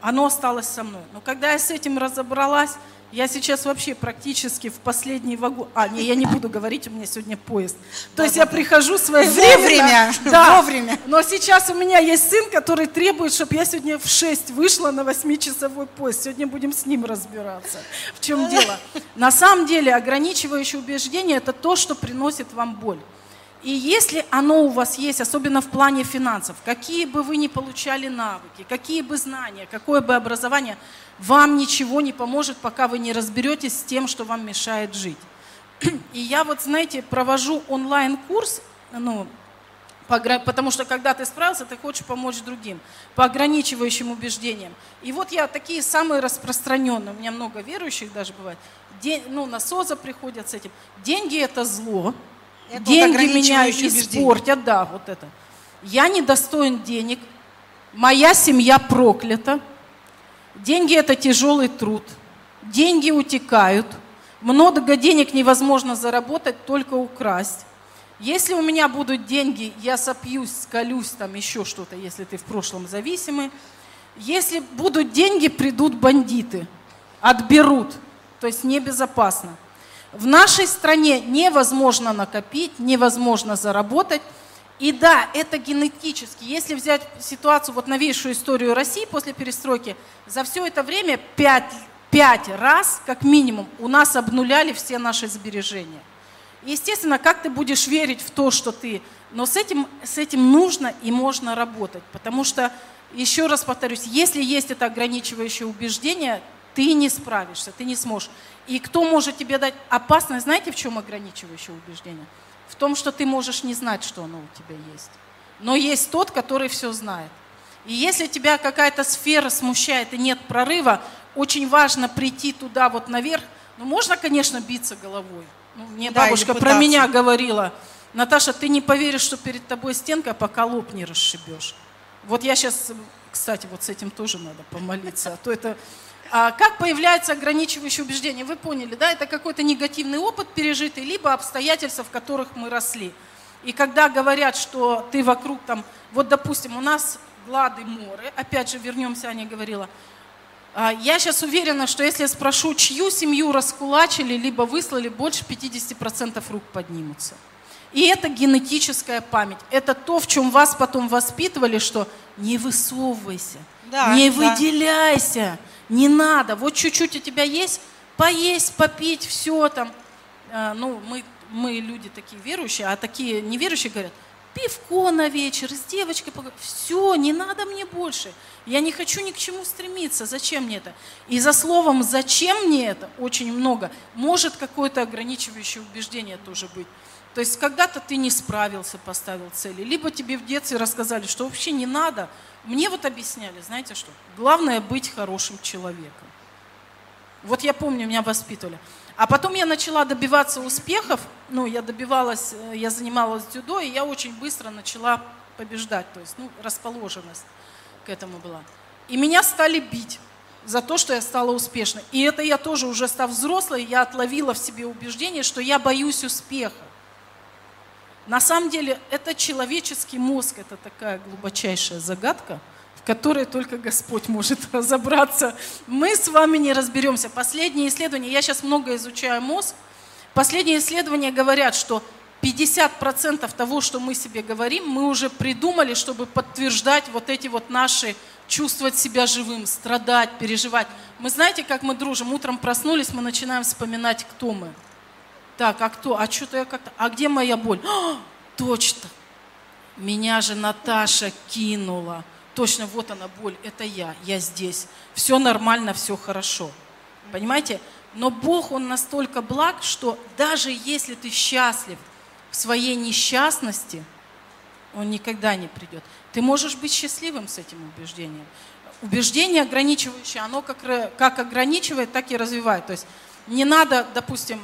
оно осталось со мной. Но когда я с этим разобралась, я сейчас вообще практически в последний вагон. А, не, я не буду говорить, у меня сегодня поезд. То есть я прихожу своевременно. Вовремя, Да. вовремя. Но сейчас у меня есть сын, который требует, чтобы я сегодня в 6 вышла на 8-часовой поезд. Сегодня будем с ним разбираться. В чем дело? На самом деле ограничивающее убеждение – это то, что приносит вам боль. И если оно у вас есть, особенно в плане финансов, какие бы вы ни получали навыки, какие бы знания, какое бы образование, вам ничего не поможет, пока вы не разберетесь с тем, что вам мешает жить. И я вот, знаете, провожу онлайн-курс, ну, потому что когда ты справился, ты хочешь помочь другим по ограничивающим убеждениям. И вот я такие самые распространенные, у меня много верующих даже бывает, День, ну, на СОЗа приходят с этим. Деньги – это зло, Это вот деньги меня ограничивающее убеждение. испортят, да, вот это. Я недостоин денег, моя семья проклята, деньги – это тяжелый труд, деньги утекают, много денег невозможно заработать, только украсть. Если у меня будут деньги, я сопьюсь, скалюсь, там еще что-то, если ты в прошлом зависимый. Если будут деньги, придут бандиты, отберут, то есть небезопасно. В нашей стране невозможно накопить, невозможно заработать. И да, это генетически. Если взять ситуацию, вот новейшую историю России после перестройки, за все это время пять, пять раз, как минимум, у нас обнуляли все наши сбережения. Естественно, как ты будешь верить в то, что ты... Но с этим, с этим нужно и можно работать. Потому что, еще раз повторюсь, если есть это ограничивающее убеждение, ты не справишься, ты не сможешь. И кто может тебе дать опасность, знаете, в чем ограничивающее убеждение? В том, что ты можешь не знать, что оно у тебя есть. Но есть тот, который все знает. И если тебя какая-то сфера смущает и нет прорыва, очень важно прийти туда вот наверх. Ну, можно, конечно, биться головой. Ну, мне да, бабушка про меня говорила, Наташа, ты не поверишь, что перед тобой стенка, пока лоб не расшибешь. Вот я сейчас, кстати, вот с этим тоже надо помолиться, а то это... А как появляется ограничивающее убеждение? Вы поняли, да? Это какой-то негативный опыт пережитый, либо обстоятельства, в которых мы росли. И когда говорят, что ты вокруг там, вот допустим, у нас Глады Моры, опять же вернемся, Аня говорила, «А, я сейчас уверена, что если я спрошу, чью семью раскулачили, либо выслали, больше 50% рук поднимутся. И это генетическая память. Это то, в чем вас потом воспитывали, что не высовывайся, да, не да. выделяйся, не надо. Вот чуть-чуть у тебя есть, поесть, попить, все там. А, ну, мы, мы люди такие верующие, а такие неверующие говорят, пивко на вечер, с девочкой поговорить. Все, не надо мне больше. Я не хочу ни к чему стремиться. Зачем мне это? И за словом «зачем мне это» очень много. Может какое-то ограничивающее убеждение тоже быть. То есть когда-то ты не справился, поставил цели, либо тебе в детстве рассказали, что вообще не надо. Мне вот объясняли, знаете что? Главное быть хорошим человеком. Вот я помню, меня воспитывали. А потом я начала добиваться успехов, ну, я добивалась, э, я занималась дзюдо, и я очень быстро начала побеждать, то есть, ну, расположенность к этому была. И меня стали бить за то, что я стала успешной. И это я тоже уже став взрослой, я отловила в себе убеждение, что я боюсь успеха. На самом деле это человеческий мозг, это такая глубочайшая загадка, в которой только Господь может разобраться. Мы с вами не разберемся. Последние исследования, я сейчас много изучаю мозг, последние исследования говорят, что 50% того, что мы себе говорим, мы уже придумали, чтобы подтверждать вот эти вот наши чувствовать себя живым, страдать, переживать. Мы знаете, как мы дружим? Утром проснулись, мы начинаем вспоминать, кто мы. Так, а кто? А что-то я как-то... А где моя боль? А, точно. Меня же Наташа кинула. Точно, вот она боль, это я, я здесь. Все нормально, все хорошо. Понимаете? Но Бог, Он настолько благ, что даже если ты счастлив в своей несчастности, Он никогда не придет. Ты можешь быть счастливым с этим убеждением. Убеждение ограничивающее, оно как, как ограничивает, так и развивает. То есть не надо, допустим,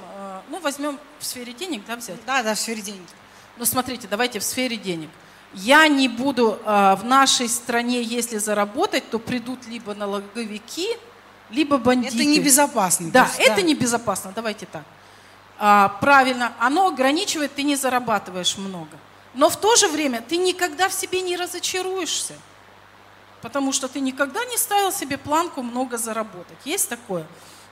ну возьмем в сфере денег, да, взять? Да, да, в сфере денег. Ну смотрите, давайте в сфере денег – я не буду э, в нашей стране, если заработать, то придут либо налоговики, либо бандиты. Это небезопасно. Да, есть, это да. небезопасно, давайте так. А, правильно, оно ограничивает, ты не зарабатываешь много. Но в то же время ты никогда в себе не разочаруешься. Потому что ты никогда не ставил себе планку много заработать. Есть такое?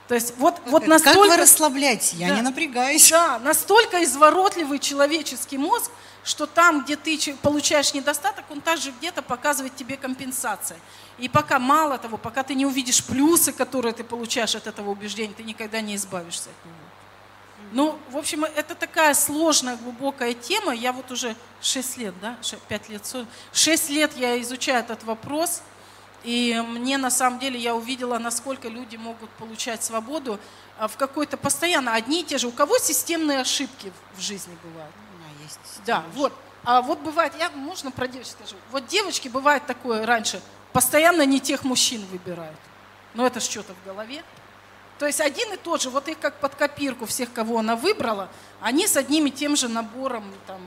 То есть вот, вот настолько... Как вы расслабляете? Я да, не напрягаюсь. Да, настолько изворотливый человеческий мозг, что там, где ты получаешь недостаток, он также где-то показывает тебе компенсация. И пока, мало того, пока ты не увидишь плюсы, которые ты получаешь от этого убеждения, ты никогда не избавишься от него. Ну, в общем, это такая сложная, глубокая тема. Я вот уже 6 лет, да, 5 лет, 6 лет я изучаю этот вопрос. И мне на самом деле я увидела, насколько люди могут получать свободу а, в какой-то постоянно одни и те же. У кого системные ошибки в жизни бывают? есть. Да, вот. А вот бывает, я, можно про девочек скажу. Вот девочки бывает такое раньше, постоянно не тех мужчин выбирают. Но это что-то в голове. То есть один и тот же, вот их как под копирку всех, кого она выбрала, они с одним и тем же набором там,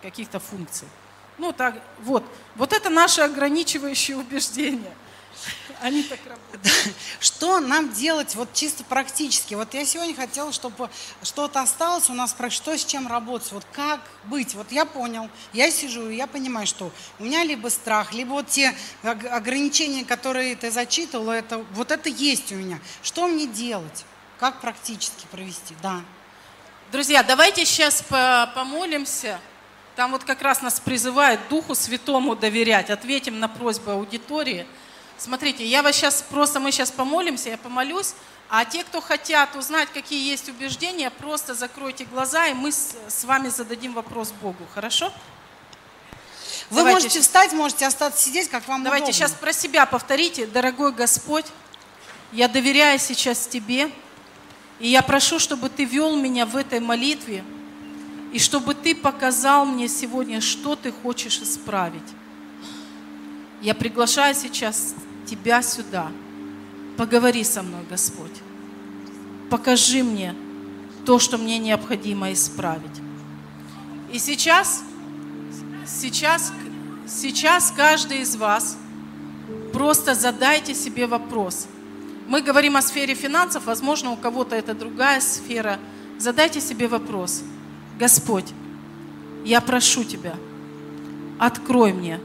каких-то функций. Ну так, вот. Вот это наше ограничивающее убеждение. Они так работают. Что нам делать вот чисто практически? Вот я сегодня хотела, чтобы что-то осталось у нас, про что с чем работать. Вот как быть? Вот я понял, я сижу, и я понимаю, что у меня либо страх, либо вот те ограничения, которые ты зачитывала, это, вот это есть у меня. Что мне делать? Как практически провести? Да. Друзья, давайте сейчас помолимся. Там вот как раз нас призывает Духу Святому доверять. Ответим на просьбу аудитории – Смотрите, я вас сейчас просто, мы сейчас помолимся, я помолюсь, а те, кто хотят узнать, какие есть убеждения, просто закройте глаза, и мы с, с вами зададим вопрос Богу, хорошо? Вы Давайте можете встать, можете остаться сидеть, как вам Давайте удобно. сейчас про себя повторите. Дорогой Господь, я доверяю сейчас Тебе, и я прошу, чтобы Ты вел меня в этой молитве, и чтобы Ты показал мне сегодня, что Ты хочешь исправить. Я приглашаю сейчас Тебя сюда. Поговори со мной, Господь. Покажи мне то, что мне необходимо исправить. И сейчас, сейчас, сейчас каждый из вас просто задайте себе вопрос. Мы говорим о сфере финансов, возможно, у кого-то это другая сфера. Задайте себе вопрос. Господь, я прошу Тебя, открой мне,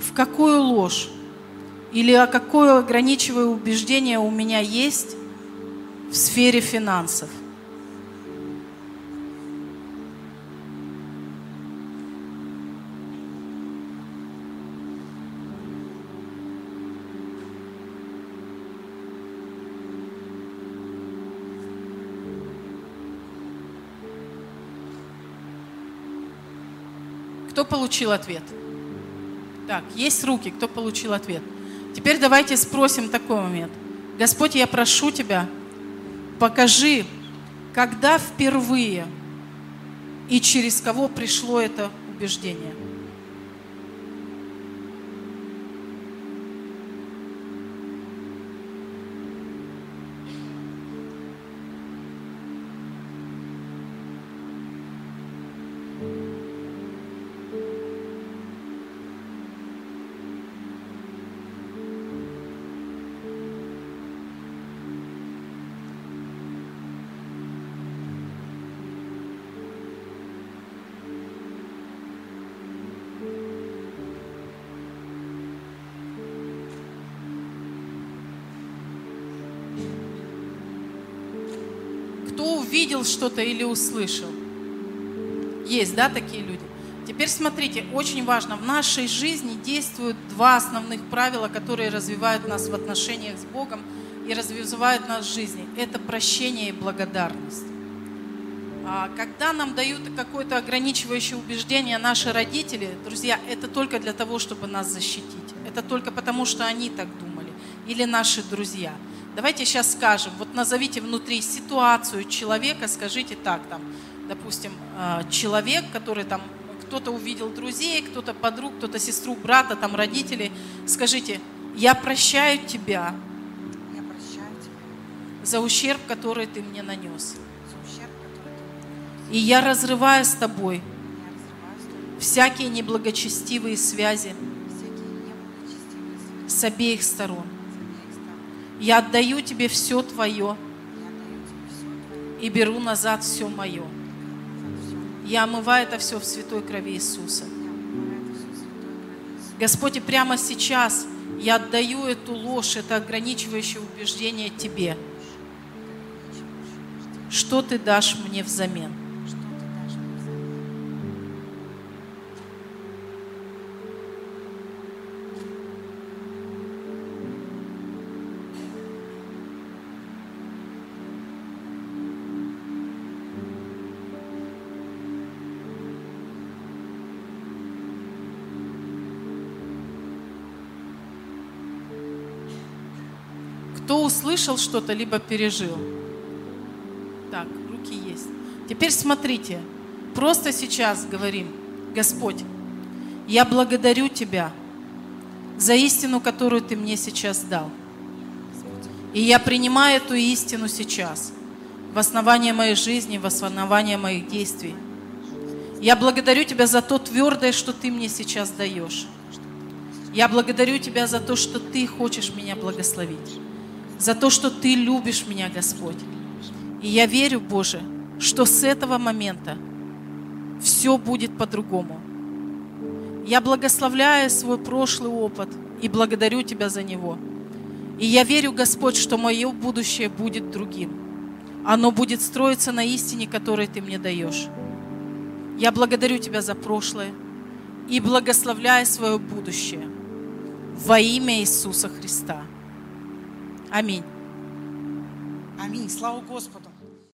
в какую ложь или о какое ограничивающее убеждение у меня есть в сфере финансов. Получил ответ? Так, есть руки, кто получил ответ. Теперь давайте спросим такой момент. Господь, я прошу Тебя, покажи, когда впервые и через кого пришло это убеждение. Увидел что-то или услышал. Есть, да, такие люди? Теперь смотрите, очень важно, в нашей жизни действуют два основных правила, которые развивают нас в отношениях с Богом и развивают нас в жизни. Это прощение и благодарность. А когда нам дают какое-то ограничивающее убеждение наши родители, друзья, это только для того, чтобы нас защитить. Это только потому, что они так думали. Или наши друзья – Давайте сейчас скажем, вот назовите внутри ситуацию человека, скажите так, там, допустим, э, человек, который там, кто-то увидел друзей, кто-то подруг, кто-то сестру, брата, там, родителей, скажите, я прощаю тебя, я прощаю тебя. За ущерб, который ты мне нанес. И я разрываю с тобой всякие неблагочестивые связи. с обеих сторон. Я отдаю тебе все твое и беру назад все мое. Я омываю это все в святой крови Иисуса. Господь, и прямо сейчас я отдаю эту ложь, это ограничивающее убеждение Тебе. Что Ты дашь мне взамен? Кто услышал что-то, либо пережил? Так, руки есть. Теперь смотрите, просто сейчас говорим, Господь, я благодарю Тебя за истину, которую Ты мне сейчас дал. И я принимаю эту истину сейчас в основание моей жизни, в основание моих действий. Я благодарю Тебя за то твердое, что Ты мне сейчас даешь. Я благодарю Тебя за то, что Ты хочешь меня благословить за то, что Ты любишь меня, Господь. И я верю, Боже, что с этого момента все будет по-другому. Я благословляю свой прошлый опыт и благодарю Тебя за него. И я верю, Господь, что мое будущее будет другим. Оно будет строиться на истине, которую Ты мне даешь. Я благодарю Тебя за прошлое и благословляю свое будущее во имя Иисуса Христа. Аминь. Аминь. Слава Господу.